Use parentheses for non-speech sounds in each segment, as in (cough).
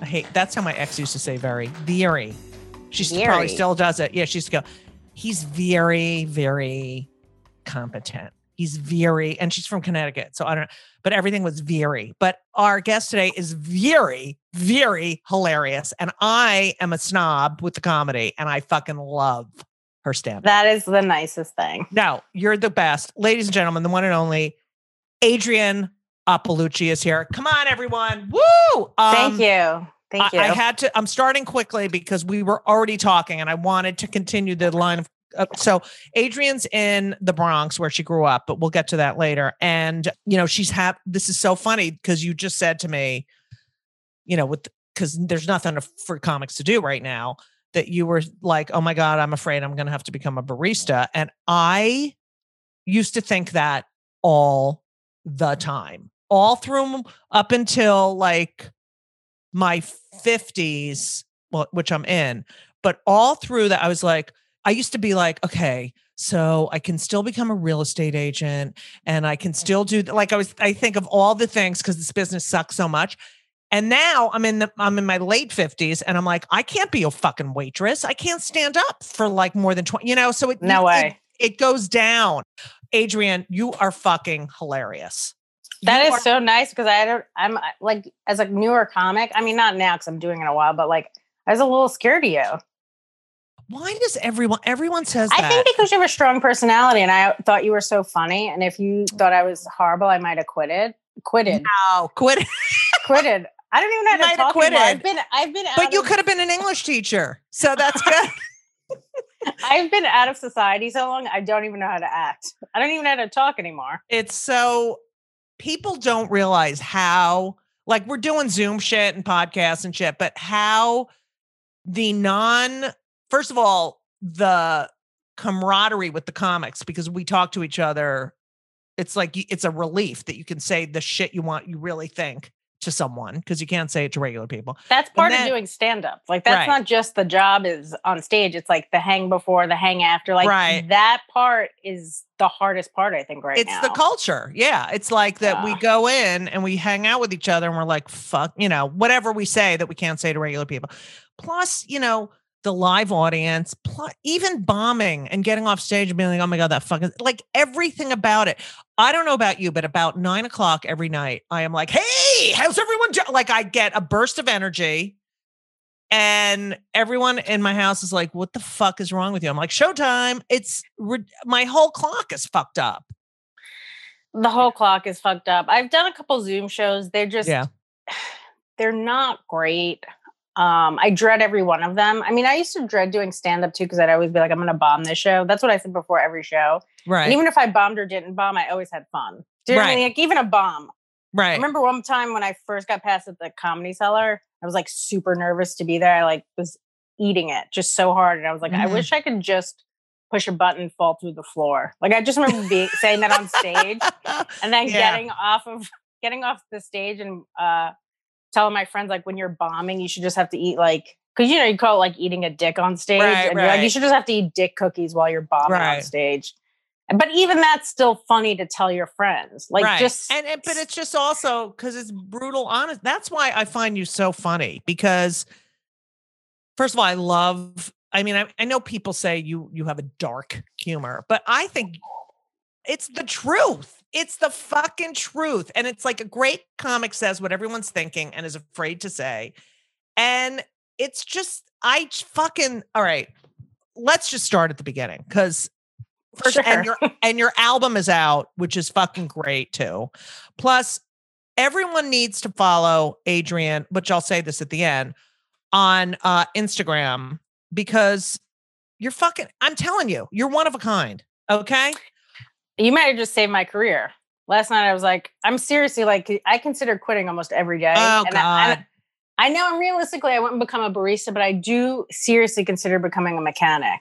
I hate. That's how my ex used to say. Very, very. She st- probably still does it. Yeah, she used to go. He's very, very competent. He's very, and she's from Connecticut, so I don't know. But everything was very. But our guest today is very, very hilarious, and I am a snob with the comedy, and I fucking love her stand. That is the nicest thing. No, you're the best. Ladies and gentlemen, the one and only Adrienne Iapalucci is here. Come on, everyone. Woo! Thank Um, you. Thank you. I, I had to, I'm starting quickly because we were already talking and I wanted to continue the line of. Uh, so Adrienne's in the Bronx where she grew up, but we'll get to that later. And, you know, she's had, this is so funny because you just said to me, you know, with, because there's nothing for comics to do right now that you were like, oh my God, I'm afraid I'm going to have to become a barista. And I used to think that all the time, all through up until like my 50s, well, which I'm in, but all through that, I was like, I used to be like, okay, so I can still become a real estate agent and I can still do like I was I think of all the things because this business sucks so much. And now I'm in the I'm in my late 50s and I'm like, I can't be a fucking waitress. I can't stand up for like more than 20, you know. So it No it- way. It, goes down. Adrienne, you are fucking hilarious. That You is are- so nice because I don't. I'm like as a newer comic. I mean, not now because I'm doing it a while, but like I was a little scared of you. why does everyone everyone says I that? think because you have a strong personality, and I thought you were so funny. And if you oh. thought I was horrible, I might have quitted. Quitted. no, quit. (laughs) Quitted. I don't even know You how might to talk anymore. I've been. I've been. but you of- could have been an English teacher. So (laughs) that's good. I've been out of society so long. I don't even know how to act. I don't even know how to talk anymore. it's so people don't realize how like we're doing Zoom shit and podcasts and shit, but how the non first of all, the camaraderie with the comics because we talk to each other. It's like it's a relief that you can say the shit you want, you really think to someone because you can't say it to regular people. That's part then- of doing stand up. Like that's Right. not just the job is on stage. It's like the hang before, the hang after. Like Right. that part is the hardest part, I think, right it's now. the culture. Yeah. It's like that we go in and we hang out with each other and we're like, fuck, you know, whatever we say that we can't say to regular people. Plus, you know, the live audience, plus even bombing and getting off stage and being like, oh my God, that fucking like everything about it. I don't know about you, but about nine o'clock every night, I am like, hey, how's everyone? do-" Like I get a burst of energy. And everyone in my house is like, "What the fuck is wrong with you?" I'm like, "Showtime!" It's rid- my whole clock is fucked up. the whole clock is fucked up. I've done a couple Zoom shows. They're just Yeah. (sighs) they're not great. Um, I dread every one of them. I mean, I used to dread doing stand up too because I'd always be like, I'm gonna bomb this show. That's what I said before every show. Right. And even if I bombed or didn't bomb, I always had fun. Do you know what I Right. mean? Like even a bomb. Right. I remember one time when I first got passed at the comedy cellar, I was like super nervous to be there. I like was eating it just so hard. And I was like, I Mhm. wish I could just push a button, fall through the floor. Like I just remember being saying that on stage and then (laughs) Yeah. getting off of getting off the stage and uh telling my friends like when you're bombing, you should just have to eat like because you know you call it like eating a dick on stage, Right, and you're like you should just have to eat dick cookies while you're bombing on stage. But even that's still funny to tell your friends. Like right. just and, and but it's just also because it's brutal honest. That's why I find you so funny because first of all, I love. I mean, I, I know people say you you have a dark humor, but I think it's the truth. It's the fucking truth. And it's like a great comic says what everyone's thinking and is afraid to say. And it's just, I fucking, all right, let's just start at the beginning because first, and Sure. your, and your album is out, which is fucking great too. Plus, everyone needs to follow Adrienne, which I'll say this at the end on uh, Instagram because you're fucking, I'm telling you, you're one of a kind. Okay. You might have just saved my career. Last night I was like, I'm seriously like, I consider quitting almost every day. Oh, and I, God. I, I know realistically I wouldn't become a barista, but I do seriously consider becoming a mechanic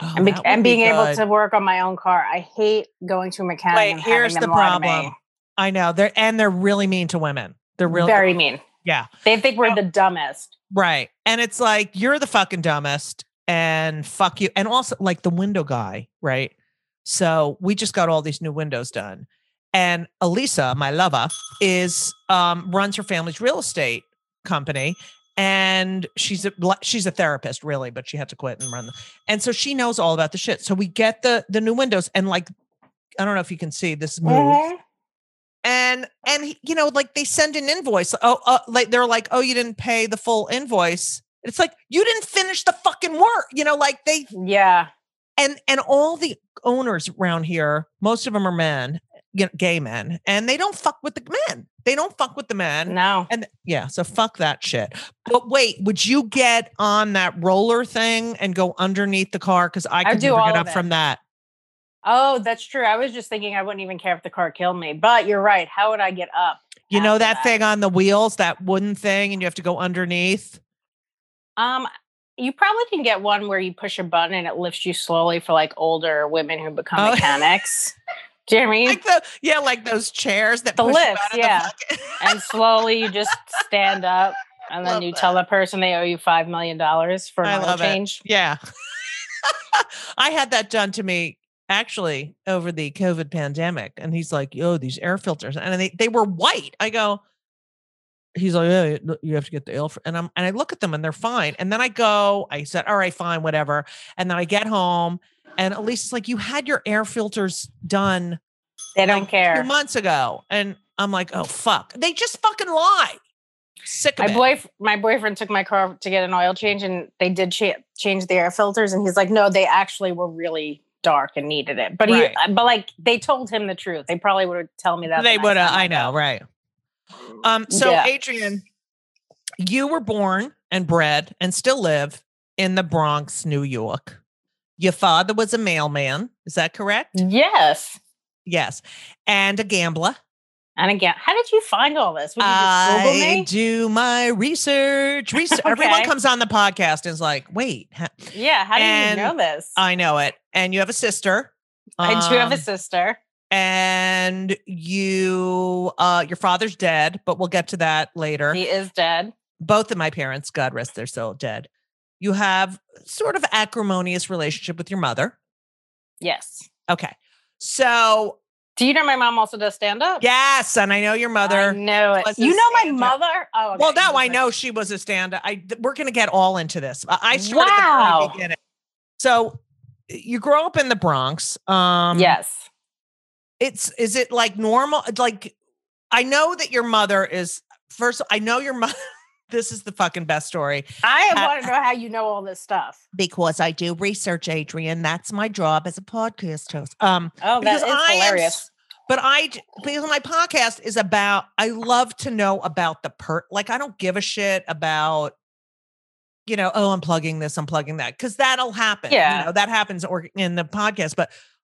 Oh, and, be, and be being able to work on my own car. I hate going to a mechanic. Wait, and here's the them lie to me. problem. I know they're and they're really mean to women. They're really Very mean. yeah, They think we're Oh. the dumbest. right. And it's like you're the fucking dumbest, and fuck you. And also like the window guy, right? So we just got all these new windows done, and Elysa, my lover, is um runs her family's real estate company. And she's a she's a therapist, really, but she had to quit and run. The, and so she knows all about the shit. So we get the the new windows, and like I don't know if you can see this move. Mhm. and and he- you know like they send an invoice oh uh, like they're like oh you didn't pay the full invoice it's like you didn't finish the fucking work you know like they Yeah. And and all the owners around here most of them are men gay men and they don't fuck with the men they don't fuck with the men No. and yeah so fuck that shit but wait would you get on that roller thing and go underneath the car because i I could do never get up it. from that Oh, that's true. I was just thinking I wouldn't even care if the car killed me. But you're right. How would I get up? you know after that thing on the wheels that wooden thing and you have to go underneath Um, you probably can get one where you push a button and it lifts you slowly for like older women who become Oh. mechanics. (laughs) Do you know what I mean? like the yeah, like those chairs that The lifts, yeah. The and slowly you just stand up and then Love you that. tell the person they owe you five million dollars for an oil love it. change. yeah, (laughs) I had that done to me actually over the COVID pandemic, and he's like, "Yo, these air filters," and they they were white. I go. He's like, yeah, you- you have to get the air, fil-" and I'm, and I look at them and they're fine. And then I go, I said, all right, fine, whatever. And then I get home, and at least it's like you had your air filters done They don't like, care. two months ago, and I'm like, oh fuck, they just fucking lie. Sick of My it. boy, my boyfriend took my car to get an oil change, and they did cha- change the air filters. And he's like, "No, they actually were really dark and needed it." But Right. he, but like they told him the truth. They probably would tell me that. they next would have. I know, right? Um. So, Yeah. Adrienne, you were born and bred and still live in the Bronx, New York. Your father was a mailman. Is that correct? Yes, Yes, and a gambler. And again, how did you find all this? Would you just Google I do my research. (laughs) Research. Everyone comes on the podcast and is like, "Wait, Yeah, how do And you know this? I know it." And you have a sister. I do have a Um, sister. And you uh your father's dead but we'll get to that later He is dead. both of my parents god rest their soul dead you have sort of acrimonious relationship with your mother Yes. okay so Do you know my mom also does stand up? yes and i know your I mother know it. You know my mother? Oh, okay. well now Just i know she was a stand-up i th- we're gonna get all into this i I started the Wow. so you grow up in the bronx um yes. It's is it like normal like i know that your mother is first i know your mother (laughs) this is the fucking best story I Uh, want to know how you know all this stuff. because i do research adrienne that's my job as a podcast host um Oh, that is I am hilarious. s- but I because my podcast is about i love to know about the per like i don't give a shit about you know oh i'm plugging this i'm plugging that because that'll happen Yeah. you know that happens or in the podcast but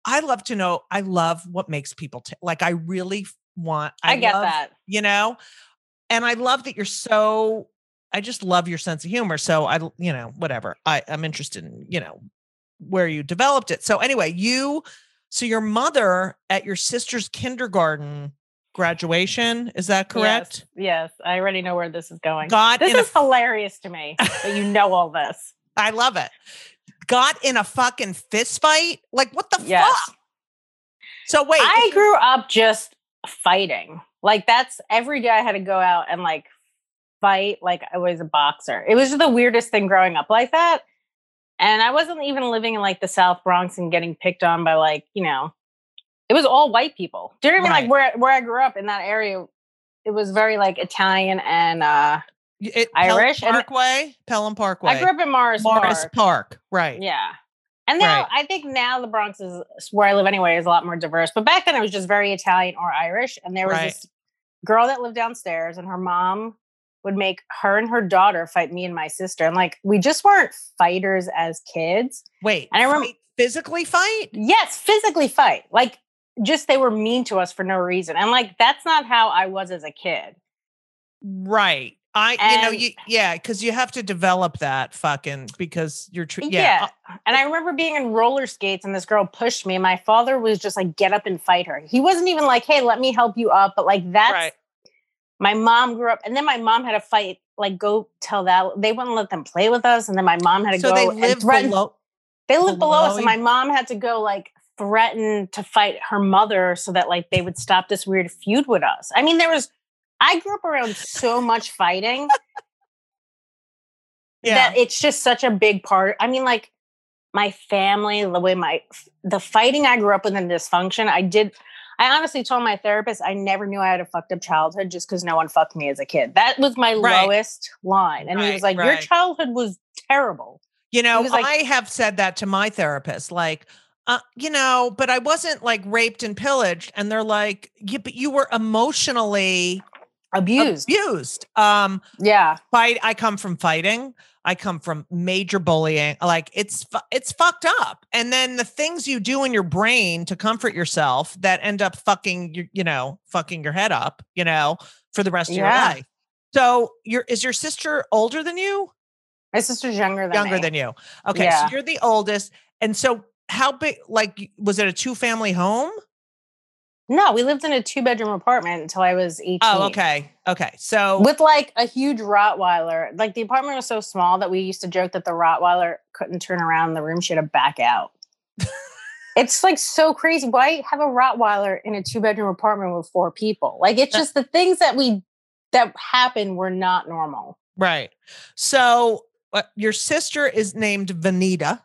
i love to know i love what makes people t- like i really want I, get love- that. you know and i love that you're so i just love your sense of humor so i you know whatever i i'm interested in you know where you developed it so anyway you so your mother at your sister's kindergarten graduation is that correct Yes, yes. I already know where this is going. got this in a is hilarious to me that you know all (laughs) this. I love it got in a fucking fist fight like what the Yes. fuck so wait I grew up just fighting. Like that's every day I had to go out and like fight like I was a boxer. It was just the weirdest thing growing up like that. And I wasn't even living in like the South Bronx and getting picked on by like, you know, it was all white people. Do you know what I mean? Like where where I grew up in that area, it was very like Italian and uh it, Irish Pelham and- Parkway Pelham Parkway I grew up in Morris, Morris Park. Park right Yeah. And now Right. I think now the Bronx is where I live anyway is a lot more diverse. But back then it was just very Italian or Irish. And there was Right. this girl that lived downstairs and her mom would make her and her daughter fight me and my sister. And like we just weren't fighters as kids. wait And I remember- fight- physically fight Yes, physically fight. Like just they were mean to us for no reason. And like that's not how I was as a kid. Right. I, you know, you, yeah, because you have to develop that fucking because you're, tr- yeah, Yeah. Uh, and I remember being in roller skates and this girl pushed me. My father was just like, get up and fight her. He wasn't even like, hey, let me help you up. But like, that's right. my mom grew up. And then my mom had to fight, like, go tell that. They wouldn't let them play with us. And then my mom had to So go they and live threaten. below. they lived below us. And my mom had to go, like, threaten to fight her mother so that, like, they would stop this weird feud with us. I mean, there was, I grew up around so much fighting Yeah. that it's just such a big part. I mean, like my family, the way my the fighting I grew up with and dysfunction, I did. I honestly told my therapist I never knew I had a fucked up childhood just because no one fucked me as a kid. That was my Right. lowest line, and he was Right, like, "Your childhood was terrible." You know, like- I have said that to my therapist, like, uh, you know, but I wasn't like raped and pillaged. And they're like, yeah, but you were emotionally Abused. abused. Um, yeah, fight. I come from fighting. I come from major bullying. Like it's it's fucked up. And then the things you do in your brain to comfort yourself that end up fucking your, you know, fucking your head up, you know, for the rest of your life. So your is your sister older than you? my sister's younger than Younger me. than you. Okay, Yeah. so you're the oldest. And so how big like was it a two family home? No, we lived in a two bedroom apartment until I was eighteen. Oh, okay. Okay. So with like a huge Rottweiler. Like the apartment was so small that we used to joke that the Rottweiler couldn't turn around in the room; she had to back out. (laughs) it's like so crazy. Why have a Rottweiler in a two bedroom apartment with four people? Like it's just the things that we that happen were not normal. right. So uh, your sister is named Vanita.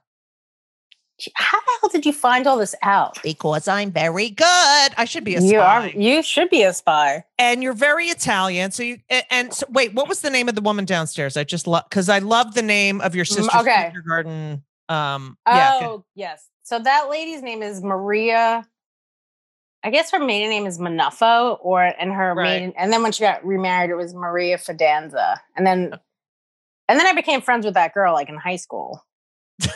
How the hell did you find all this out? because I'm very good. I should be a spy. You are spy. you should be a spy. and you're very Italian. So you a- and so wait, what was the name of the woman downstairs? I just love because I love the name of your sister's okay. kindergarten. Um, yeah, Oh, yes. So that lady's name is Maria. I guess her maiden name is Manuffo, or and her Right. maiden, and then when she got remarried, it was Maria Fidanza, and then, and then I became friends with that girl like in high school. (laughs)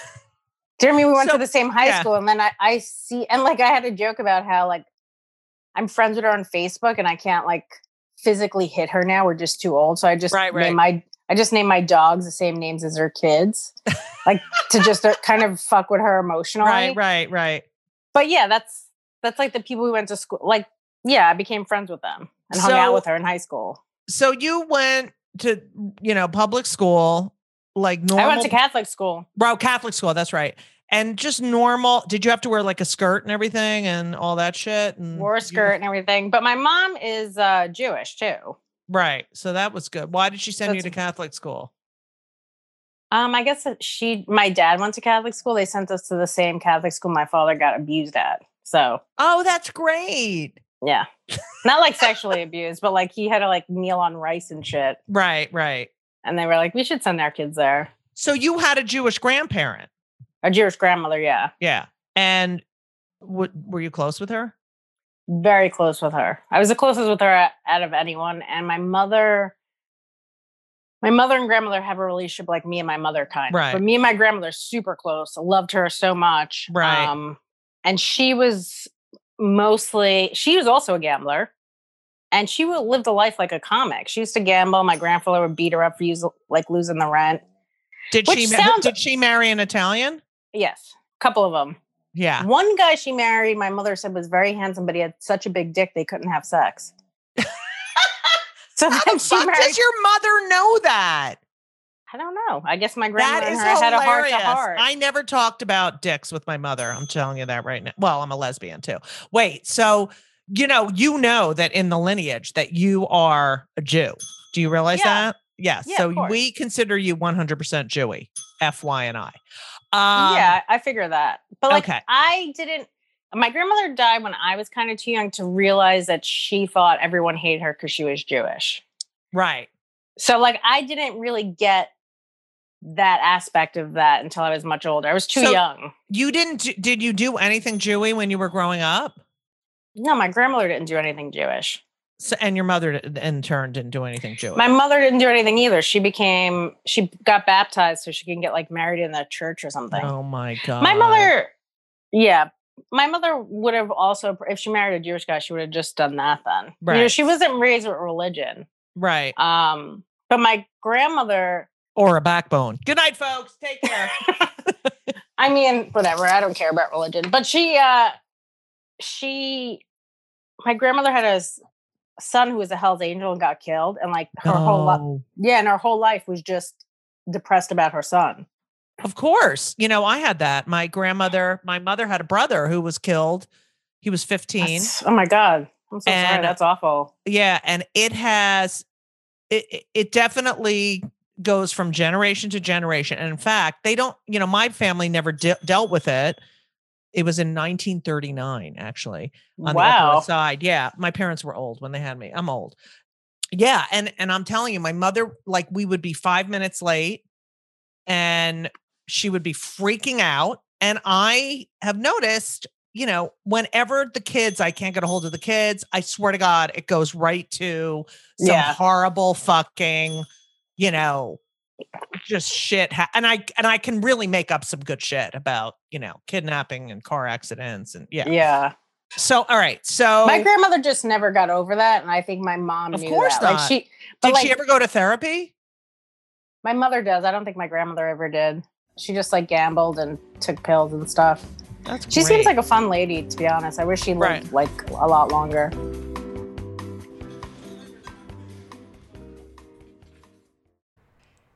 Do you know I mean? We went So- to the same high yeah. school, and then I, I see, and like I had a joke about how like I'm friends with her on Facebook and I can't like physically hit her now. We're just too old. So I just Right, right. name my I just name my dogs the same names as her kids. like to just uh, kind of fuck with her emotionally. Right, right, right. But yeah, that's that's like the people we went to school like yeah, I became friends with them and hung out with her in high school. So you went to, you know, public school, like normal. I went to Catholic school. Bro, Catholic school. That's right. And just normal. Did you have to wear like a skirt and everything and all that shit? And wore a you- skirt and everything. But my mom is uh, Jewish too. Right. So that was good. Why did she send you to Catholic school? Um, I guess that she, my dad went to Catholic school. They sent us to the same Catholic school my father got abused at. So Oh, that's great. yeah, not like sexually (laughs) abused, but like he had to like kneel on rice and shit. Right, right. And they were like, we should send our kids there. So you had a Jewish grandparent. A Jewish grandmother, yeah, Yeah. And w- were you close with her? very close with her. I was the closest with her out of anyone. And my mother, my mother and grandmother have a relationship like me and my mother kind of. Right. But me and my grandmother super close. I loved her so much. Right. Um, and she was mostly she was also a gambler. And she would lived a life like a comic. She used to gamble. My grandfather would beat her up for use, like losing the rent. Did she sounds- did she marry an Italian? Yes, a couple of them. Yeah. One guy she married, my mother said was very handsome, but he had such a big dick they couldn't have sex. (laughs) so How the fuck married. does your mother know that? I don't know. I guess my grandmother is and her had a heart to heart. I never talked about dicks with my mother. I'm telling you that right now. Well, I'm a lesbian too. Wait, so you know, you know that in the lineage that you are a Jew. Do you realize Yeah. that? Yes. Yeah, so we consider you 100% Jewy. F Y and I. Um, yeah, I figure that. But like, okay. I didn't. My grandmother died when I was kind of too young to realize that she thought everyone hated her because she was Jewish. Right. So like, I didn't really get that aspect of that until I was much older. I was too So- young. You didn't did you do anything Jewy when you were growing up? No, my grandmother didn't do anything Jewish. So, and your mother in turn didn't do anything Jewish. My mother didn't do anything either. She became she got baptized so she can get like married in the church or something. oh my god. my mother, yeah, my mother would have also if she married a Jewish guy, she would have just done that then. You know, Right. she wasn't raised with religion. Right. Um, but my grandmother, Or a backbone. Good night, folks. Take (laughs) care. I mean, whatever. I don't care about religion, but she, uh, she, my grandmother had a son who was a Hell's Angel and got killed, and like her whole life, yeah, and her whole life was just depressed about her son. Of course. You know, I had that. My grandmother, my mother had a brother who was killed. He was 15. That's- oh my god, I'm so sorry. That's awful. Yeah, and it has it it- it definitely goes from generation to generation. And in fact, they don't, you know, my family never de- dealt with it. It was in 1939 actually on the Upper Wow. Side. Yeah, my parents were old when they had me. I'm old. Yeah, and and I'm telling you, my mother like we would be 5 minutes late and she would be freaking out and I have noticed you know, whenever the kids, I can't get a hold of the kids, I swear to God, it goes right to some Yeah. horrible fucking, you know, just shit. Ha- and I and I can really make up some good shit about you know kidnapping and car accidents and yeah. Yeah. So all right, so My grandmother just never got over that, and I think my mom Of knew course that. Like not. she, did like she ever go to therapy? my mother does. I don't think my grandmother ever did. She just like gambled and took pills and stuff. That's She great. seems like a fun lady, to be honest. I wish she lived Right. like a lot longer.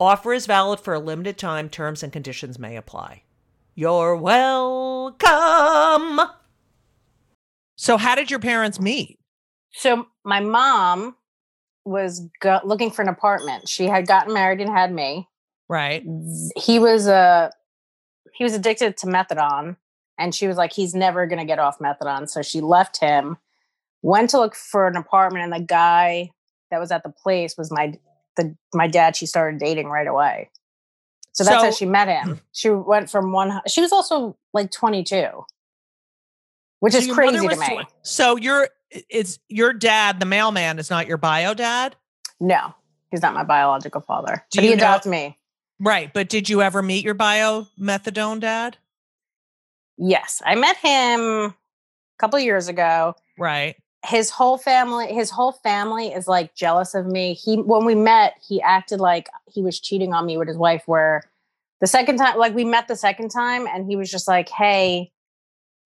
Offer is valid for a limited time. Terms and conditions may apply. You're welcome. So, how did your parents meet? So my mom was go- looking for an apartment. She had gotten married and had me. Right. He was uh, he was addicted to methadone, and she was like, he's never gonna get off methadone. So she left him, went to look for an apartment, and the guy that was at the place was my the my dad. She started dating right away. So that's how she met him. Hmm. She went from one. She was also like twenty two, which So is crazy to me. tw- so your it's your dad, the mailman, is not your bio dad, No, he's not my biological father. Do but he adopted me. right? But did you ever meet your bio methadone dad? Yes, I met him a couple years ago. Right. His whole family, his whole family is like jealous of me. He when we met, he acted like he was cheating on me with his wife. Where the second time, like we met the second time, and he was just like, "Hey,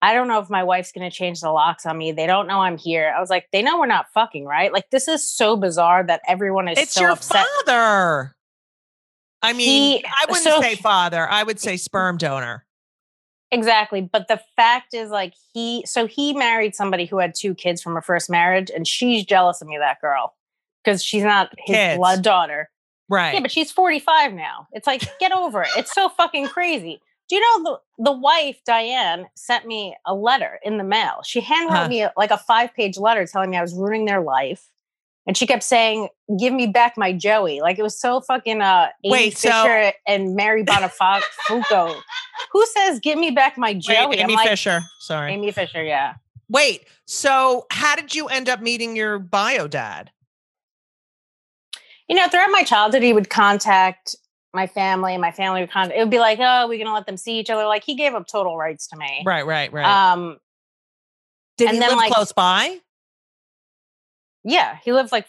I don't know if my wife's going to change the locks on me. They don't know I'm here." I was like, "They know we're not fucking, right?" Like this is so bizarre that everyone is It's so your upset. father. I mean, He- I wouldn't so- say father. I would say sperm donor. Exactly. But the fact is, like, he, so he married somebody who had two kids from a first marriage, and she's jealous of me, that girl, because she's not his Kids. blood daughter. Right. Yeah, but she's 45 now. It's like, get over it. It's so fucking crazy. Do you know the, the wife, Diane, sent me a letter in the mail? She handwrote Huh. me like a five page letter telling me I was ruining their life. And she kept saying, give me back my Joey. Like it was so fucking uh Amy Wait, so- Fisher and Mary Buttafuoco. Who says give me back my Joey? Wait, Amy like, Fisher. Sorry. Amy Fisher, yeah. Wait. So, how did you end up meeting your bio dad? You know, throughout my childhood, he would contact my family, and my family would contact. It would be like, "Oh, we're gonna let them see each other." Like he gave up total rights to me. Right. Right. Right. Um, did and he then, live like- close by? yeah, he lived like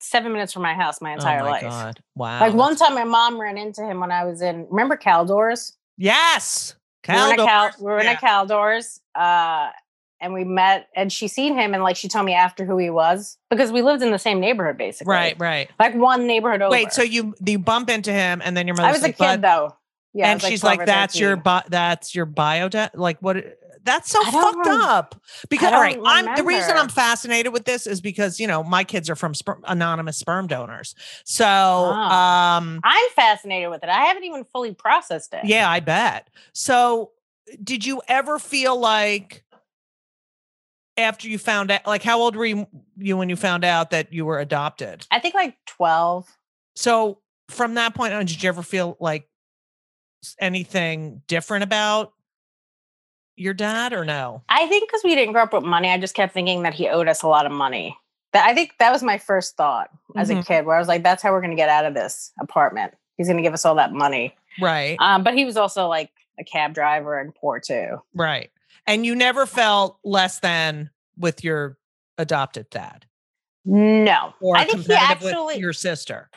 seven minutes from my house my entire oh my life. god! Wow. Like one time, my mom ran into him when I was in. Remember Caldors? Yes. We were in a Cal. Caldors, We were in yeah. a Caldors, uh, and we met. And she seen him, and like she told me after who he was because we lived in the same neighborhood, basically. Right. Right. Like one neighborhood over. Wait. So you you bump into him, and then your mother. I was a kid though. Yeah, and she's 12 like, or "That's your 13." bi- that's your bio dad." Like what? That's so fucked rem- up. Because all right, don't I'm the reason I'm fascinated with this is because you know my kids are from sper- anonymous sperm donors. So Ah. um, I'm fascinated with it. I haven't even fully processed it. yeah, I bet. So did you ever feel like after you found out, like how old were you, you when you found out that you were adopted? I think like 12. So from that point on, did you ever feel like anything different about your dad or no? I think because we didn't grow up with money, I just kept thinking that he owed us a lot of money. That I think that was my first thought as a Mhm. kid, where I was like, "That's how we're going to get out of this apartment. He's going to give us all that money." Right, Um, but he was also like a cab driver and poor too. right. And you never felt less than with your adopted dad No, or I think he actually your sister.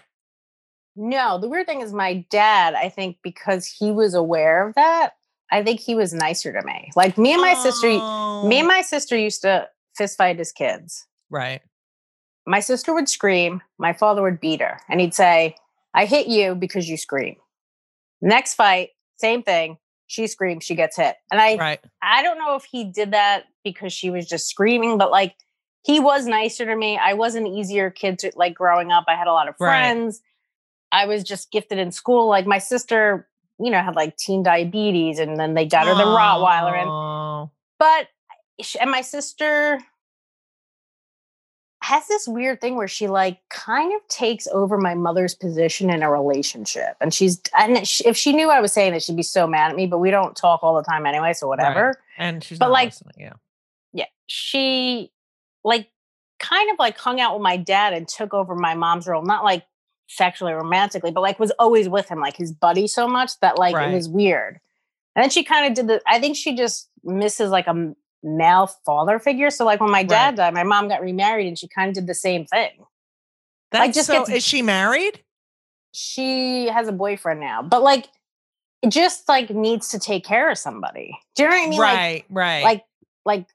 no. The weird thing is, my dad. I think because he was aware of that, I think he was nicer to me. Like me and my sister, me Oh, and my sister used to fist fight as kids. right. my sister would scream, my father would beat her, and he'd say, I hit you because you scream. Next fight, same thing. She screams, she gets hit. And I Right. I don't know if he did that because she was just screaming, but like he was nicer to me. I was an easier kid to like growing up. I had a lot of Right. friends. I was just gifted in school. Like my sister, you know, had like teen diabetes and then they got her the Rottweiler. And but and my sister has this weird thing where she like kind of takes over my mother's position in a relationship and she's and sh- if she knew i was saying that she'd be so mad at me but we don't talk all the time anyway so whatever And she's But, like, listening, yeah. yeah she like kind of like hung out with my dad and took over my mom's role not like sexually romantically but like was always with him like his buddy so much that like Right. it was weird and then she kind of did the i think she just misses like a male father figure so like when my dad Right. died my mom got remarried and she kind of did the same thing That's just so, get to- is she married? she has a boyfriend now but like it just like needs to take care of somebody do you know what i mean like right, right. like like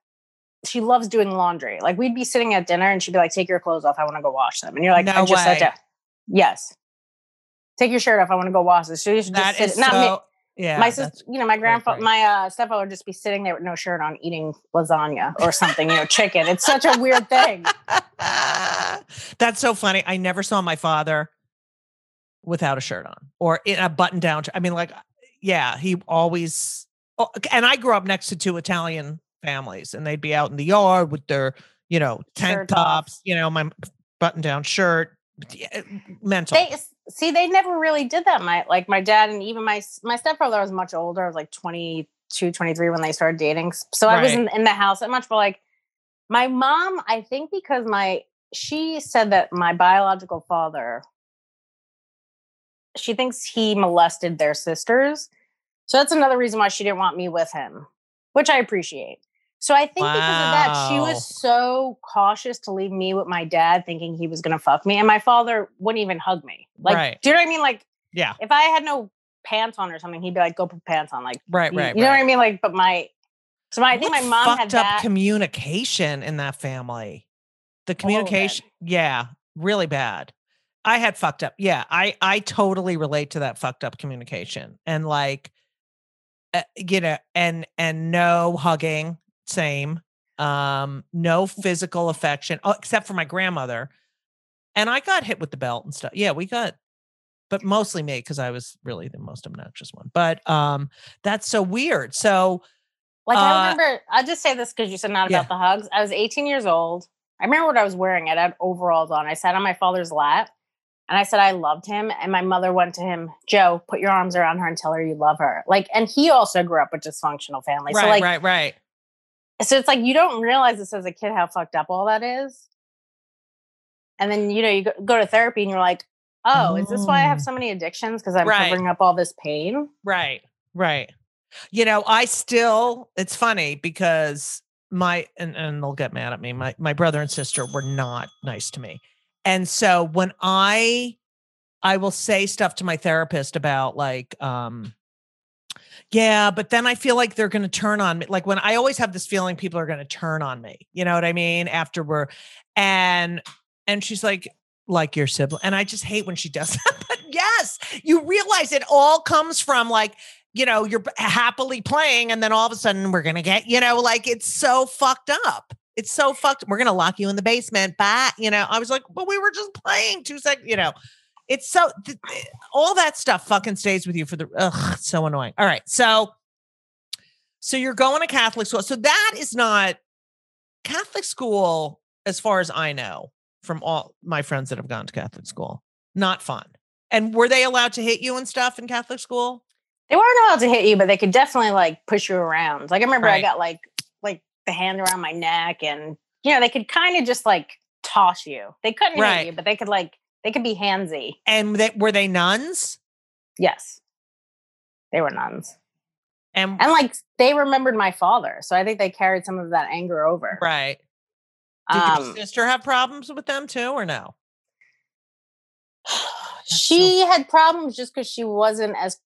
she loves doing laundry. Like we'd be sitting at dinner and she'd be like, "Take your clothes off. I want to go wash them." And you're like, No "I just way. that." Yes. Take your shirt off. I want to go wash this. So you should that just sit. is not me. yeah. my sister, you know, my grandfather, my uh, stepfather would just be sitting there with no shirt on, eating lasagna or something. You know, chicken. It's such a weird thing. (laughs) That's so funny. I never saw my father without a shirt on or in a button down. I mean, like, yeah, he always, oh, and I grew up next to two Italian families and they'd be out in the yard with their, you know, tank Shirt off. tops, you know, my button down shirt. Yeah, Mental. They see, they never really did that. My like my dad and even my my stepfather was much older. I was like 22, 23 when they started dating. So I wasn't in the house that much. But like my mom, I think because my she said that my biological father, she thinks he molested their sisters. So that's another reason why she didn't want me with him, which I appreciate. So I think because of that, she was so cautious to leave me with my dad, thinking he was gonna fuck me, and my father wouldn't even hug me. Like, Right. do you know what I mean? Like, yeah. if I had no pants on or something, he'd be like, "Go put pants on." Like, Right, you, right, you know what. I mean? Like, but my, so my, I think What my mom had fucked up that. communication in that family. The communication, yeah, really bad. I had fucked up. Yeah, I I totally relate to that fucked up communication and like, uh, you know, and and no hugging, same. Um, no physical affection, oh, except for my grandmother. And I got hit with the belt and stuff. Yeah, we got, but mostly me because I was really the most obnoxious one. But um, that's so weird. So Like Uh, I remember, I'll just say this because you said not yeah. about the hugs. I was 18 years old. I remember what I was wearing. I had overalls on. I sat on my father's lap and I said I loved him. And my mother went to him, Joe, put your arms around her and tell her you love her. Like, and he also grew up with dysfunctional family. right, so like, right, right. So it's like you don't realize this as a kid how fucked up all that is. And then you know you go, go to therapy and you're like, oh, is this why I have Oh. so many addictions? Because I'm Right. covering up all this pain. Right. Right. You know, I still it's funny because my and, and they'll get mad at me. My my brother and sister were not nice to me. And so when I I will say stuff to my therapist about like um yeah, but then I feel like they're going to turn on me. Like when I always have this feeling people are going to turn on me. You know what I mean? After we're and and she's like like your sibling and I just hate when she (laughs) does that. But yes, you realize it all comes from like you know, you're happily playing, and then all of a sudden we're gonna get, you know, like it's so fucked up. It's so fucked. We're gonna lock you in the basement. Bye. You know, I was like, well, we were just playing two seconds. You know, it's so th- all that stuff fucking stays with you for the. Ugh, it's so annoying. All right, so so you're going to Catholic school. So that is not Catholic school, as far as I know, from all my friends that have gone to Catholic school. Not fun. And were they allowed to hit you and stuff in Catholic school? They weren't allowed to hit you, but they could definitely like push you around. Like I remember I got like like the hand around my neck and you know, they could kind of just like toss you. They couldn't Right. hit you, but they could like they could be handsy. And they, were they nuns? Yes. They were nuns. And, And like they remembered my father. So I think they carried some of that anger over. right. Did Um, your sister have problems with them too, or no? (sighs) she had problems just because she wasn't as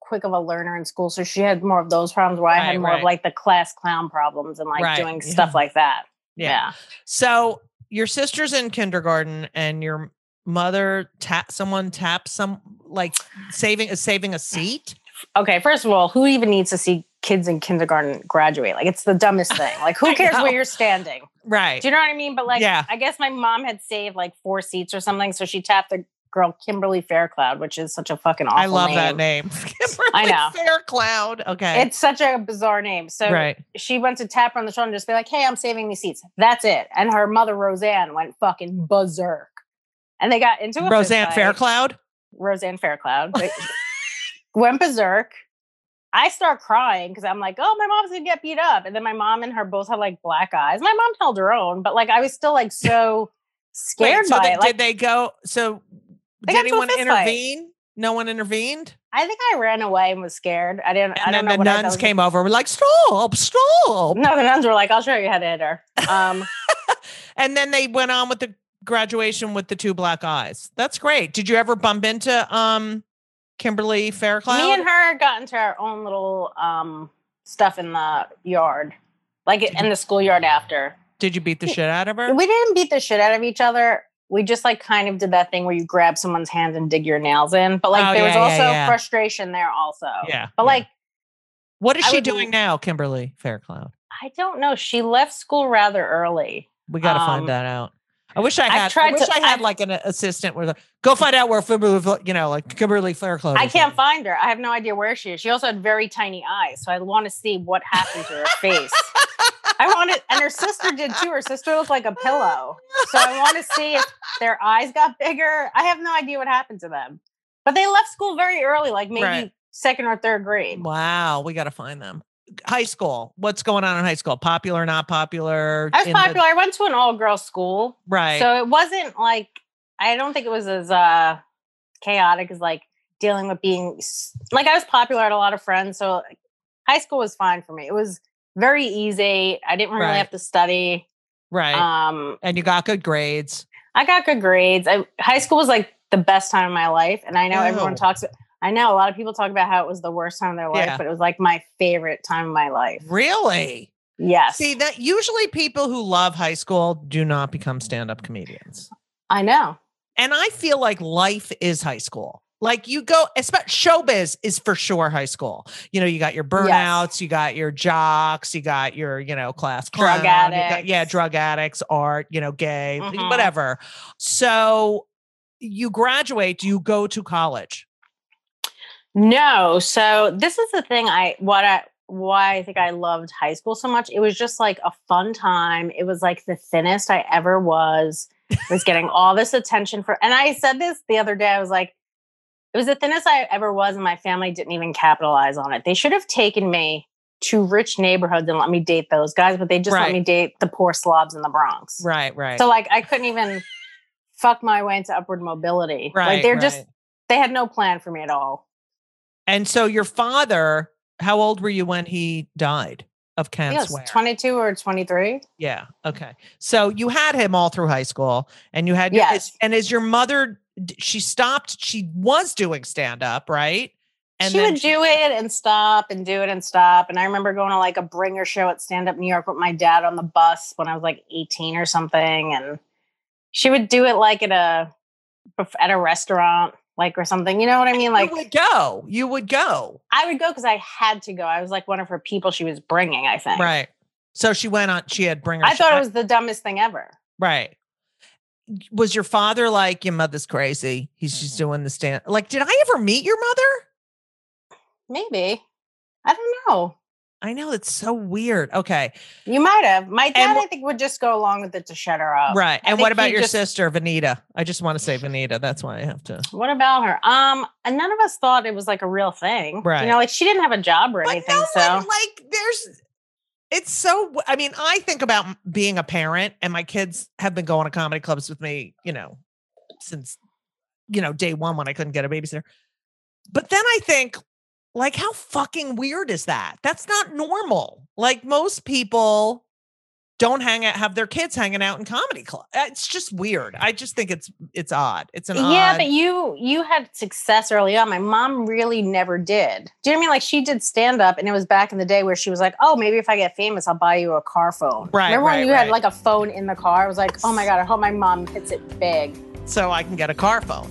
quick of a learner in school. So she had more of those problems where I Right, had more right. of like the class clown problems and like Right, doing yeah. stuff like that. Yeah. Yeah. So your sister's in kindergarten, and your mother tap someone tap some like saving saving a seat? Okay, first of all, who even needs to see kids in kindergarten graduate? Like, it's the dumbest thing. Like, who (laughs) cares where you're standing? Right. Do you know what I mean? But like, Yeah. I guess my mom had saved like four seats or something, so she tapped the girl Kimberly Faircloud, which is such a fucking awful I love name. that name. (laughs) I know. Fair Cloud. Okay. It's such a bizarre name. So right. she went to tap her on the shoulder and just be like, "Hey, I'm saving these seats." That's it. And her mother Roseanne went fucking berserk, and they got into a Roseanne. Faircloud. Roseanne Faircloud (laughs) went berserk. I start crying because I'm like, "Oh, my mom's gonna get beat up," and then my mom and her both have like black eyes. My mom held her own, but like I was still like so (laughs) scared Wait, so by they- it. Like did they go? So They did got into a anyone fist fight. intervene? No one intervened. I think I ran away and was scared. I didn't. I And don't then know the nuns came over. We're like, stop, stop. No, the nuns were like, "I'll show you how to hit her." Um, (laughs) And then they went on with the graduation with the two black eyes. That's great. Did you ever bump into um Kimberly Faircloud? Me and her got into our own little um stuff in the yard, like in the schoolyard after. Did you beat the shit out of her? We didn't beat the shit out of each other. We just like kind of did that thing where you grab someone's hand and dig your nails in. But like Oh, there was yeah, yeah, also yeah. frustration there also. Yeah. But yeah. like what is I she doing now, Kimberly Faircloud? I don't know. She left school rather early. We got to Um, find that out. I wish I had. I tried wish to- I had I've- like an assistant where go find out where Kimberly, you know, like Kimberly Faircloud. I can't find her. I have no idea where she is. She also had very tiny eyes, so I want to see what happened to her face. I wanted, and her sister did too. Her sister looked like a pillow, so I want to see if their eyes got bigger. I have no idea what happened to them, but they left school very early, like maybe Right. second or third grade. Wow, we got to find them. High school. What's going on in high school? Popular, not popular? I was in the- popular. I went to an all-girls school, right. so it wasn't like I don't think it was as uh chaotic as like dealing with being like I was popular. I had a lot of friends, so high school was fine for me. It was very easy. I didn't really Right. have to study. right. Um, and you got good grades. I got good grades. I, high school was like the best time of my life, and I know everyone Ew. talks. I know a lot of people talk about how it was the worst time of their life, Yeah. but it was like my favorite time of my life. Really? Yes, See that usually people who love high school do not become stand-up comedians. I know. And I feel like life is high school. Like you go, especially showbiz is for sure high school. You know, you got your burnouts, you got your jocks, you got your, you know, class Drug clown, got- yeah, drug addicts, art, you know, gay, Mhm. whatever. So you graduate, you go to college. No, so this is the thing. I what I why I think I loved high school so much. It was just like a fun time. It was like the thinnest I ever was. I was getting (laughs) all this attention for, and I said this the other day. I was like, it was the thinnest I ever was, and my family didn't even capitalize on it. They should have taken me to rich neighborhoods and let me date those guys, but they just Right. let me date the poor slobs in the Bronx. Right, right. So like I couldn't even fuck my way into upward mobility. right. like they're just they had no plan for me at all. And so your father, how old were you when he died of I think I cancer? was 22 or 23. Yeah. Okay. So you had him all through high school, and you had Yes. and is your mother? She stopped. She was doing stand up, right? And she would do it and stop and do it and stop. And I remember going to like a bringer show at Stand Up New York with my dad on the bus when I was like 18 or something. And she would do it like at a at a restaurant, like or something. You know what I mean? Like you would go. You would go. I would go because I had to go. I was like one of her people she was bringing. I think. Right. So she went on. She had bring her. I thought it was the dumbest thing ever. right. Was your father like your mother's crazy? He's just doing the stand. Like, did I ever meet your mother? Maybe. I don't know. I know it's so weird. Okay. You might have. My dad, I think, would just go along with it to shut her up. right. I And what about your just- sister, Vanita? I just want to say Vanita. That's why I have to. What about her? Um, and none of us thought it was like a real thing. Right. You know, like she didn't have a job or But anything. no so one, like, there's. It's so. I mean, I think about being a parent, and my kids have been going to comedy clubs with me. You know, since you know day one when I couldn't get a babysitter. But then I think, like, how fucking weird is that? That's not normal. Like most people don't hang out, have their kids hanging out in comedy club. Eh, it's just weird. I just think it's it's odd. It's an yeah, odd. but you you had success early on. My mom really never did. Do you know what I mean? Like she did stand up, and it was back in the day where she was like, "Oh, maybe if I get famous, I'll buy you a car phone." Right, Remember when you right. had like a phone in the car? I was like, "Oh my god, I hope my mom hits it big." so I can get a car phone.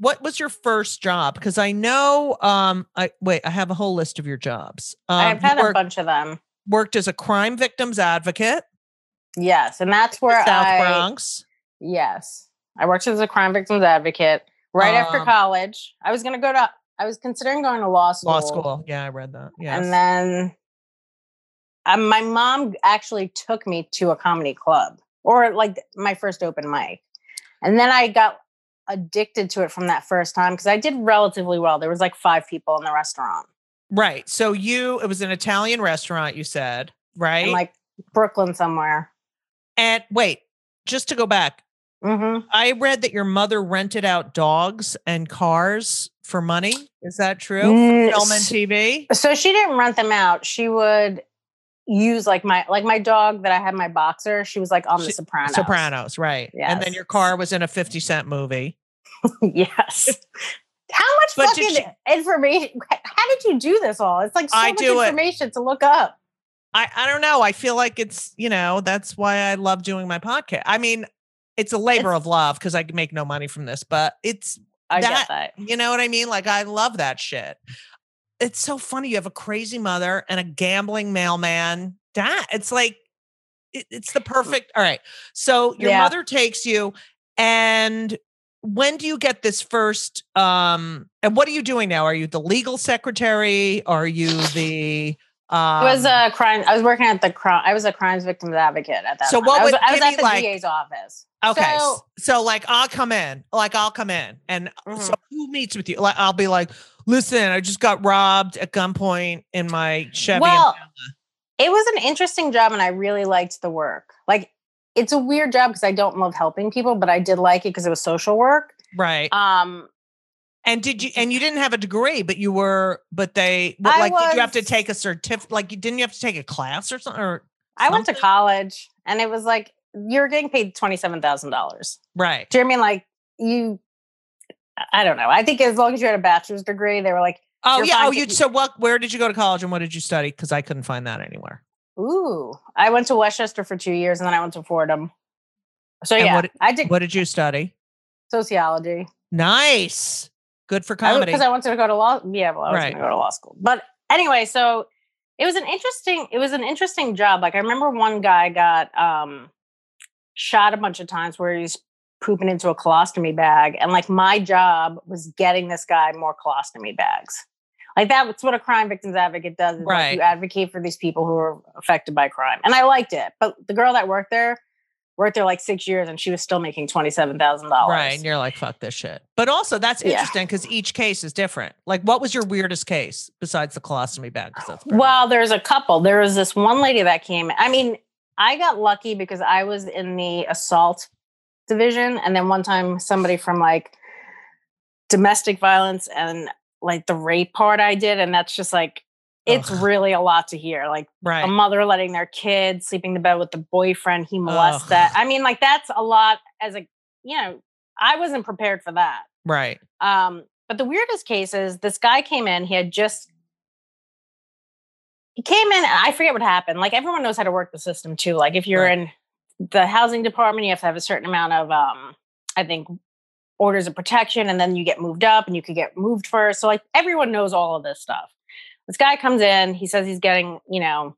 what was your first job? Because I know, um, I wait, I have a whole list of your jobs. Um, I've had worked, a bunch of them. Worked as a crime victims advocate. Yes, and that's where I South I, Bronx. Yes, I worked as a crime victims advocate right um, after college. I was going to go to. I was considering going to law school. Law school, yeah, I read that. Yeah, and then um, my mom actually took me to a comedy club or like my first open mic, and then I got addicted to it from that first time because I did relatively well. There was like five people in the restaurant. Right. So you, it was an Italian restaurant, you said, right? In like Brooklyn somewhere. And wait, just to go back, mm-hmm. I read that your mother rented out dogs and cars for money. Is that true? Mm, film and TV. So she didn't rent them out. She would use like my like my dog that I had my boxer. She was like on she, the Sopranos. Sopranos, right? Yes. And then your car was in a Fifty Cent movie. Yes. (laughs) How much but fucking she, information? How did you do this all? It's like so I much information it. to look up. I, I don't know. I feel like it's, you know, that's why I love doing my podcast. I mean, it's a labor it's, of love because I can make no money from this, but it's I that, that. You know what I mean? Like I love that shit. It's so funny. You have a crazy mother and a gambling mailman dad. It's like it, it's the mm. perfect. All right. So your yeah. mother takes you and when do you get this first um and what are you doing now are you the legal secretary are you the um, I was a crime. I was working at the crime. I was a crimes victims advocate at that. So what? I was, I was at the like, DA's office. Okay, so, so, like I'll come in, like I'll come in, and mm-hmm. so who meets with you? Like I'll be like, listen, I just got robbed at gunpoint in my Chevy. Well, it was an interesting job, and I really liked the work. Like it's a weird job because I don't love helping people, but I did like it because it was social work. Right. Um, and did you? And you didn't have a degree, but you were. But they like. Was, did you have to take a certificate? Like, you didn't you have to take a class or something? Or I went to college, and it was like you're getting paid twenty seven thousand dollars. Right. Do you know I mean like you? I don't know. I think as long as you had a bachelor's degree, they were like, "Oh yeah, oh you." So what? Where did you go to college, and what did you study? Because I couldn't find that anywhere. Ooh, I went to Westchester for two years, and then I went to Fordham. So and yeah, what, I did. What did you study? Sociology. Nice. Good for comedy. Because I, I, wanted to go to law. Yeah, well, I was right. going to go to law school. But anyway, so it was an interesting. It was an interesting job. Like I remember one guy got um, shot a bunch of times where he's pooping into a colostomy bag, and like my job was getting this guy more colostomy bags. Like that's what a crime victims advocate does. Is right. Like you advocate for these people who are affected by crime. And I liked it. But the girl that worked there worked there like six years and she was still making $27,000. Right. And you're like, fuck this shit. But also that's interesting because yeah. each case is different. Like what was your weirdest case besides the colostomy bag? Well, there's a couple. There was this one lady that came. I mean, I got lucky because I was in the assault division. And then one time somebody from like domestic violence and like the rape part I did, and that's just like it's Ugh. really a lot to hear. Like right. a mother letting their kid sleeping in the bed with the boyfriend he molests that. I mean, like that's a lot as a you know, I wasn't prepared for that. Right. Um, but the weirdest case is this guy came in, he had just he came in, I forget what happened. Like everyone knows how to work the system too. Like if you're right. in the housing department, you have to have a certain amount of um, I think orders of protection and then you get moved up and you could get moved first. So like everyone knows all of this stuff. This guy comes in, he says he's getting, you know,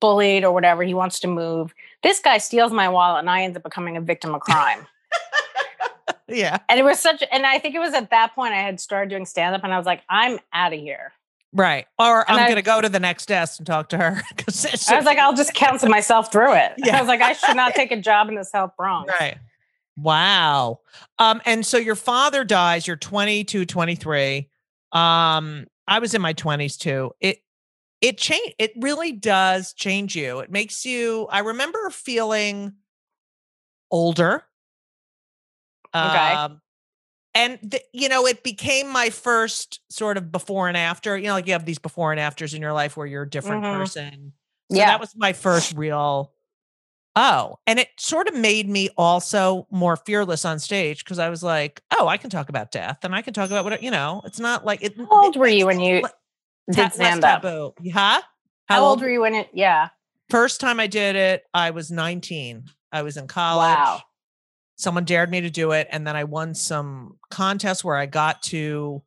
bullied or whatever. He wants to move. This guy steals my wallet and I end up becoming a victim of crime. (laughs) Yeah. and it was such, and I think it was at that point I had started doing stand up and I was like, I'm out of here. Right. Or And I'm going to go to the next desk and talk to her. (laughs) I was like, I'll just counsel myself through it. (laughs) Yeah. I was like, I should not take a job in the South Bronx. Right. Wow. Um, and so your father dies, you're 22, 23. Um, I was in my 20s too. It it change it really does change you. It makes you I remember feeling older. Okay. Um and the, you know, it became my first sort of before and after. You know, like you have these before and afters in your life where you're a different Mhm. person. So Yeah. that was my first real Oh, and it sort of made me also more fearless on stage because I was like, oh, I can talk about death and I can talk about what, you know, it's not like it. How old it were you when you ta- did stand up? taboo. Huh? How old were you when it? Yeah. First time I did it, I was 19. I was in college. Wow. Someone dared me to do it. And then I won some contest where I got to,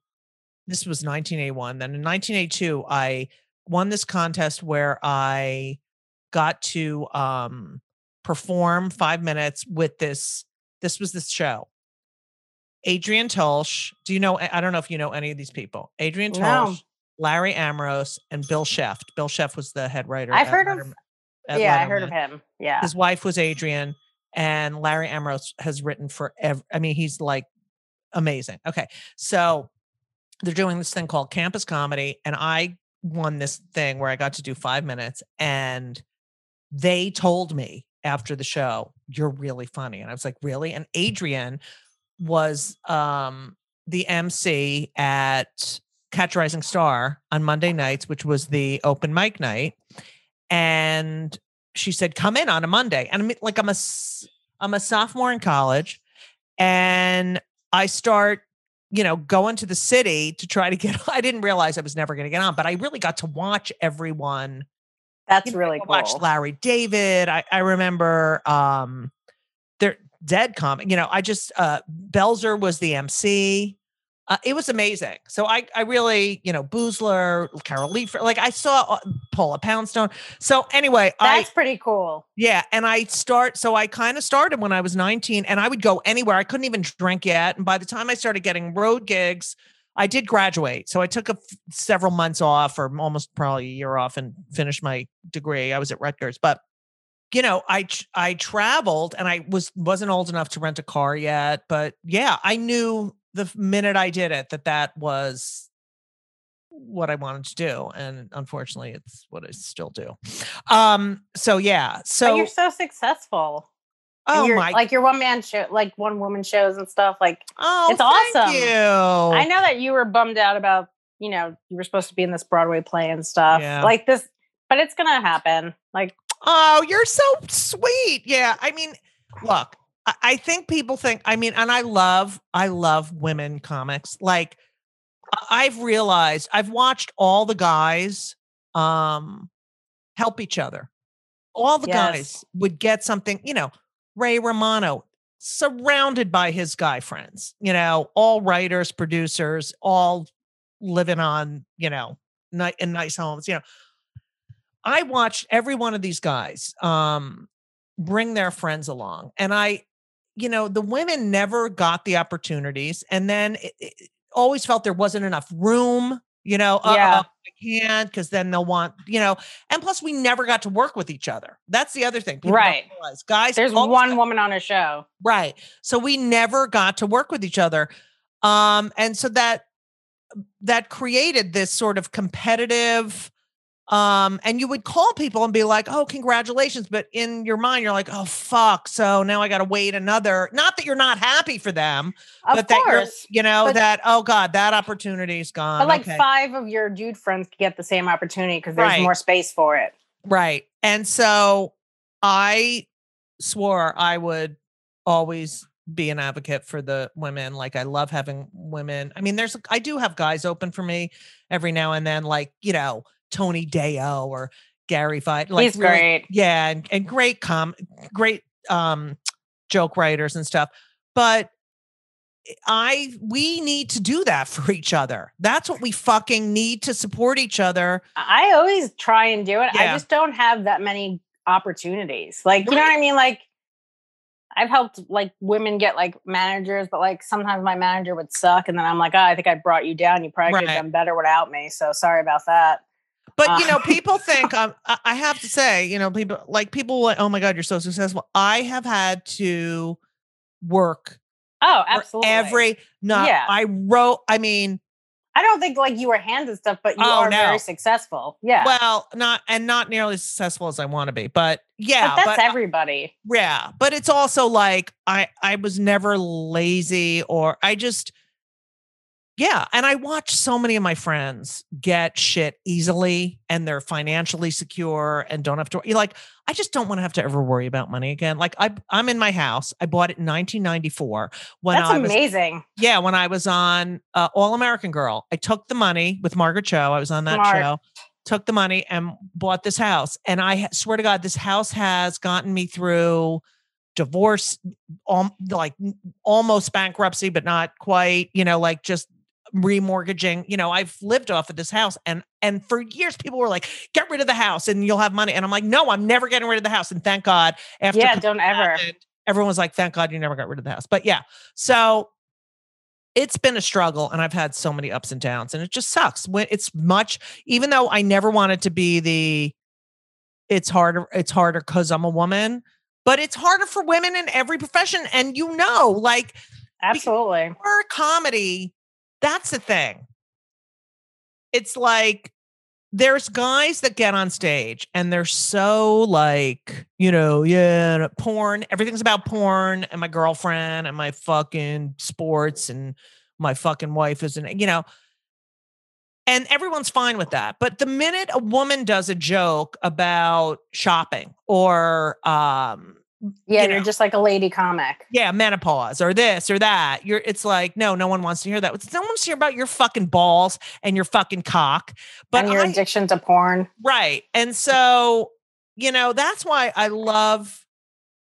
this was 1981. Then in 1982, I won this contest where I got to um, perform five minutes with this. This was this show. Adrianne Tolsch. Do you know? I don't know if you know any of these people. Adrianne No. Tolsch, Larry Ambrose, and Bill Scheft. Bill Scheft was the head writer. I've heard of- Letterman- at Yeah, I heard of him. Yeah. His wife was Adrianne, and Larry Ambrose has written for. Ev- I mean, he's like amazing. Okay, so they're doing this thing called Campus Comedy, and I won this thing where I got to do five minutes, and they told me after the show, "You're really funny," and I was like, "Really?" And Adrianne was um the MC at Catch Rising Star on Monday nights, which was the open mic night, and she said, "Come in on a Monday." And I'm like, I'm a I'm a sophomore in college, and I start, you know, going to the city to try to get. (laughs) I didn't realize I was never going to get on, but I really got to watch everyone. That's You know, really I cool. watched Larry David. I, I remember um their dead comic. You know, I just uh Belzer was the MC. Uh, it was amazing. So I I really, you know, Boosler, Carol Leifer, like I saw uh, Paula Poundstone. So anyway, I That's pretty cool. yeah, and I start so I kind of started when I was 19 and I would go anywhere. I couldn't even drink yet. And by the time I started getting road gigs, I did graduate. So I took a f- several months off or almost probably a year off and finished my degree. I was at Rutgers, but you know, I I traveled and I was wasn't old enough to rent a car yet, but yeah, I knew the minute I did it that that was what I wanted to do and unfortunately it's what I still do. Um so yeah. but So you're so successful. Oh you're, my like your one man show, like one woman shows and stuff. Like Oh, it's thank awesome. You. I know that you were bummed out about, you know, you were supposed to be in this Broadway play and stuff. Yeah. Like this, but it's gonna happen. Like Oh, you're so sweet. Yeah. I mean, look, I, I think people think, I mean, and I love, I love women comics. Like I've realized I've watched all the guys um help each other. All the Yes. guys would get something, you know, Ray Romano surrounded by his guy friends, you know, all writers, producers, all living on, you know, in nice homes, you know. I watched every one of these guys um bring their friends along and I you know the women never got the opportunities and then it, it always felt there wasn't enough room you know uh, Yeah. uh, I can't because then they'll want you know and plus we never got to work with each other that's the other thing People Right. guys there's one got- woman on a show. Right. So we never got to work with each other. Um and so that that created this sort of competitive um and you would call people and be like, "Oh, congratulations," but in your mind you're like, "Oh fuck, so now I got to wait another." Not that you're not happy for them, Of but that you're you know but- that oh god, that opportunity's gone. But like okay. five of your dude friends get the same opportunity because there's Right. more space for it. Right. And so I swore I would always be an advocate for the women. Like I love having women. I mean, there's I do have guys open for me every now and then, like, you know, Tony Deyo or Gary Fight. Like He's really- great. Yeah, and, and great com great um joke writers and stuff. But I we need to do that (laughs) for each other. That's what we fucking need to support each other. I always try and do it. I just don't have that many opportunities. Like, you know what I mean? Like, I've helped like women get like managers, but like sometimes my manager would suck, and then I'm like, oh, I think I brought you down. You probably could have done better without me. So sorry about that. But you Uh. know, people (laughs) think um, I I have to say, you know, people like people like, oh my god, you're so successful. I have had to work Oh, absolutely. every no. Yeah. I wrote. I mean, I don't think like you were handed stuff, but you Oh, are no. very successful. Yeah. well, not and not nearly as successful as I want to be, but yeah, but that's but, everybody. yeah, but it's also like I I was never lazy or I just yeah, and I watch so many of my friends get shit easily and they're financially secure and don't have to like I just don't want to have to ever worry about money again. Like I I'm in my house. I bought it in 1994 when That's I was amazing. yeah, when I was on uh, All American Girl. I took the money with Margaret Cho. I was on that Smart. show. Took the money and bought this house. And I swear to God, this house has gotten me through divorce, um, like almost bankruptcy, but not quite. You know, like just remortgaging. You know, I've lived off of this house, and and for years people were like, "Get rid of the house, and you'll have money." And I'm like, "No, I'm never getting rid of the house." And thank God, after Yeah, don't ever. happened, everyone was like, "Thank God you never got rid of the house." But yeah, so it's been a struggle, and I've had so many ups and downs, and it just sucks. When it's much, even though I never wanted to be the, it's harder. It's harder because I'm a woman, but it's harder for women in every profession, and you know, like Absolutely. for comedy, that's the thing. It's like there's guys that get on stage and they're so like, you know, yeah, porn, everything's about porn and my girlfriend and my fucking sports and my fucking wife isn't, you know, and everyone's fine with that. But the minute a woman does a joke about shopping or um Yeah, you are just like a lady comic. yeah, menopause or this or that. You're it's like, no, no one wants to hear that. No one wants to hear about your fucking balls and your fucking cock. But and your I, addiction to porn. right. And so, you know, that's why I love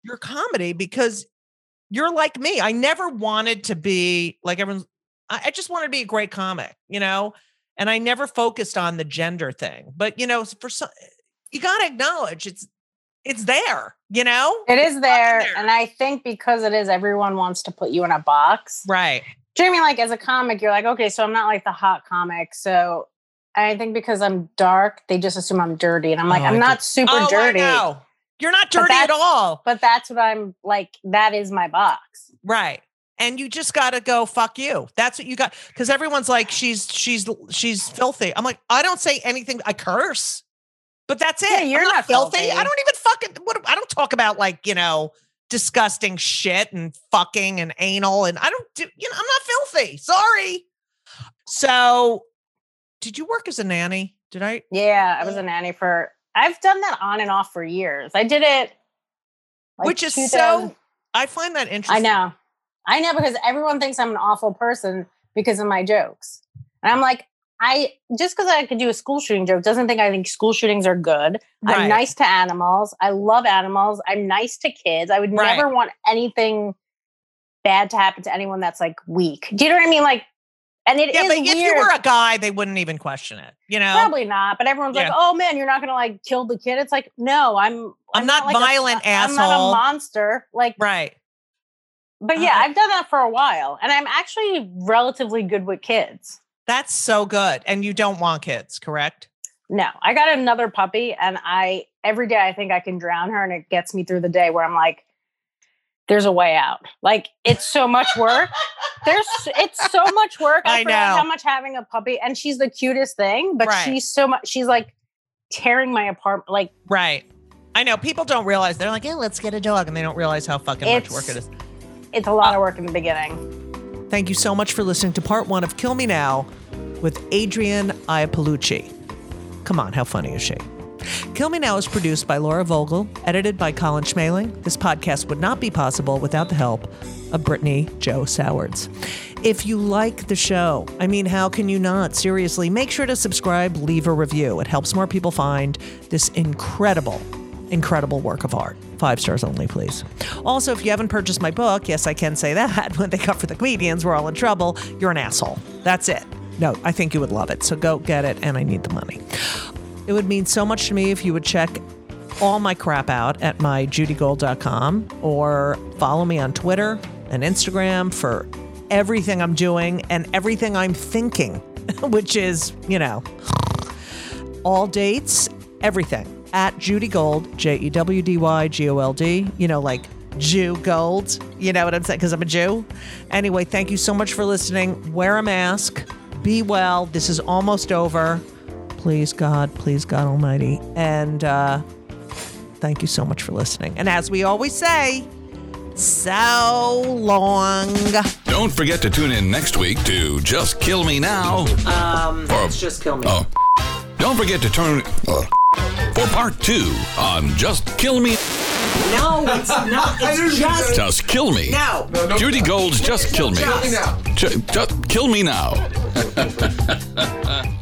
your comedy because you're like me. I never wanted to be like everyone's I, I just wanted to be a great comic, you know? And I never focused on the gender thing. But you know, for some you gotta acknowledge it's it's there, you know? It is there, there. and I think because it is, everyone wants to put you in a box. Right. Do you know what I mean? Like as a comic, you're like, okay, so I'm not like the hot comic. So I think because I'm dark, they just assume I'm dirty, and I'm like, Oh, I'm not super oh, dirty. You're not dirty at all. But that's what I'm like. That is my box. Right. And you just got to go fuck you. That's what you got cuz everyone's like she's she's she's filthy. I'm like I don't say anything I curse. But that's it. Yeah, you're not filthy. filthy. I don't even fucking what I don't talk about like, you know, disgusting shit and fucking and anal and I don't do you know, I'm not filthy. Sorry. So, did you work as a nanny? Did I Yeah, I was oh. a nanny for. I've done that on and off for years. I did it, like, Which is so I find that interesting. I know. I know because everyone thinks I'm an awful person because of my jokes. And I'm like, I just because I could do a school shooting joke doesn't think I think school shootings are good. Right. I'm nice to animals. I love animals. I'm nice to kids. I would Right. never want anything bad to happen to anyone that's like weak. Do you know what I mean? Like, and it is Yeah, weird. if you were a guy, they wouldn't even question it. You know? Probably not, but everyone's like, "Oh man, you're not gonna like kill the kid." It's like, no, I'm. I'm not like a- violent, I'm not a monster. Like, Right. but yeah, Uh, I've done that for a while, and I'm actually relatively good with kids. That's so good. And you don't want kids, correct? No, I got another puppy, and I every day I think I can drown her, and it gets me through the day where I'm like, "There's a way out." Like it's so much work. There's it's so much work. (laughs) I, I forgot know. how much having a puppy, and she's the cutest thing, but Right. she's so much. She's like tearing my apartment. Like Right. I know people don't realize they're like, yeah, let's get a dog. And they don't realize how fucking much work it is. it's a Uh, lot of work in the beginning. Thank you so much for listening to part one of Kill Me Now with Adrienne Iapalucci. Come on, how funny is she? Kill Me Now is produced by Laura Vogel, edited by Colin Schmaling. This podcast would not be possible without the help of Brittany Joe Sowards. If you like the show, I mean, how can you not? Seriously, make sure to subscribe, leave a review. It helps more people find this incredible, incredible work of art. Five stars only, please. Also, if you haven't purchased my book, yes, I can say that. (laughs) When they cut for the comedians, we're all in trouble. You're an asshole. That's it. No, I think you would love it. So go get it, and I need the money. It would mean so much to me if you would check all my crap out at my judygold.com or follow me on Twitter and Instagram for everything I'm doing and everything I'm thinking, (laughs) which is, you know, all dates, everything at Judy Gold, J E W D Y G O L D, you know, like Jew Gold. You know what I'm saying? Because I'm a Jew. Anyway, thank you so much for listening. Wear a mask. Be well. This is almost over. Please, God, please, God Almighty. And uh, thank you so much for listening. And as we always say, so long. Don't forget to tune in next week to Just Kill Me Now. Um, For- it's just kill me. Oh. Don't forget to turn uh, for part two on Just Kill Me. No, it's not. (laughs) It's just Just Kill Me. no. Judy Gold's Just Kill Me. Just. Ju- just kill me now. (laughs)